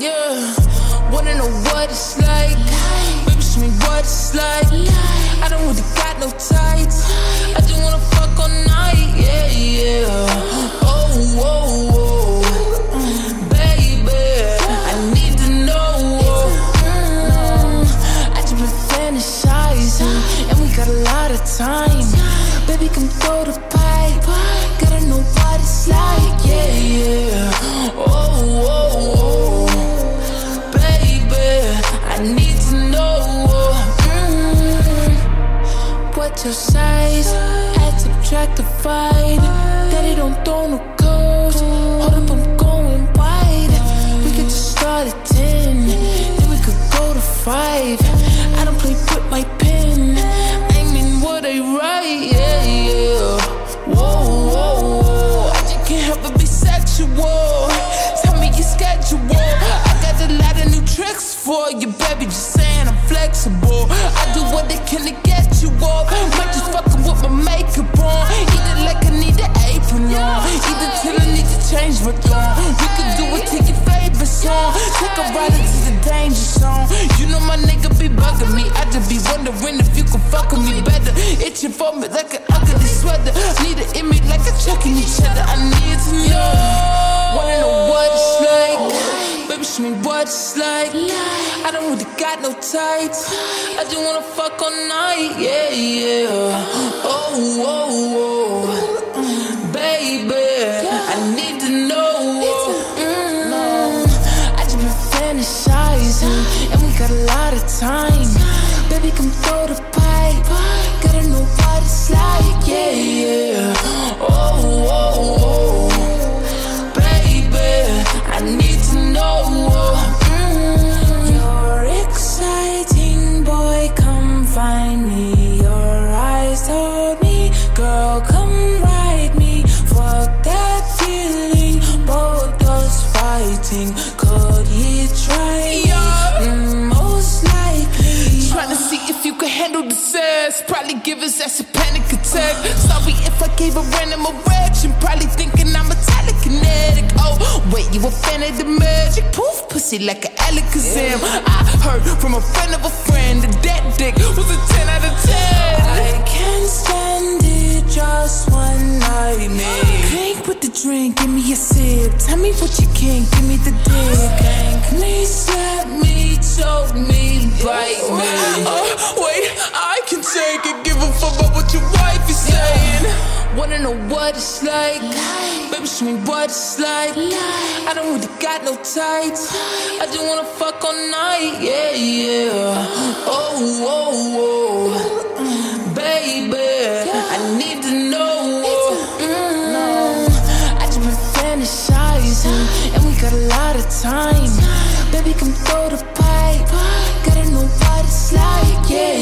Yeah, wanna know what it's like. Baby, show me what it's like. I don't really got no tights. I just wanna fuck all night. Yeah, yeah. Oh, whoa, whoa. Baby, I need to know. Mm, been and we got a lot of time. Baby, come throw the pipe. Gotta know what it's like. Yeah, yeah. Oh, whoa, Add, subtract, divide. Daddy don't throw no codes. Hold up, I'm going wide. We could just start at 10. Then we could go to 5. I don't play with my pen. I mean what I write. Yeah, yeah. Whoa, whoa, whoa. I just can't help but be sexual. Tell me your schedule. I got a lot of new tricks for you, baby. Just saying I'm flexible. Danger zone. You know my nigga be bugging me. I just be wondering if you can fuck with me better. Itching for me like an ugly sweater. Need it in me like a chucking each other. I need to know. Wanna know what it's like? Baby, show me what it's like. I don't really got no tights. I just wanna fuck all night. Yeah, yeah. Oh, whoa, whoa. Got a lot of time. Baby, come throw the pipe. Gotta know what it's like. Yeah, yeah. Handle the sex. Probably give his ass a panic attack. Sorry if I gave a random erection. Probably thinking I'm a telekinetic. Oh, wait, you a fan of the magic? Poof, pussy like an Alakazam. I heard from a friend of a friend that that dick was a 10 out of 10. I can't stand it, just one night, man. Drink with the drink, give me a sip. Tell me what you can, give me the dick. Please let me, choke me, bite me. Uh, I wanna know what it's like? Baby, show me what it's like. I don't really got no tights. I just wanna fuck all night. Yeah, yeah. Oh, whoa, whoa. Baby, I need to know. Mm, I just been fantasizing, and we got a lot of time. Baby, come throw the pipe. Gotta know what it's like. Yeah, yeah.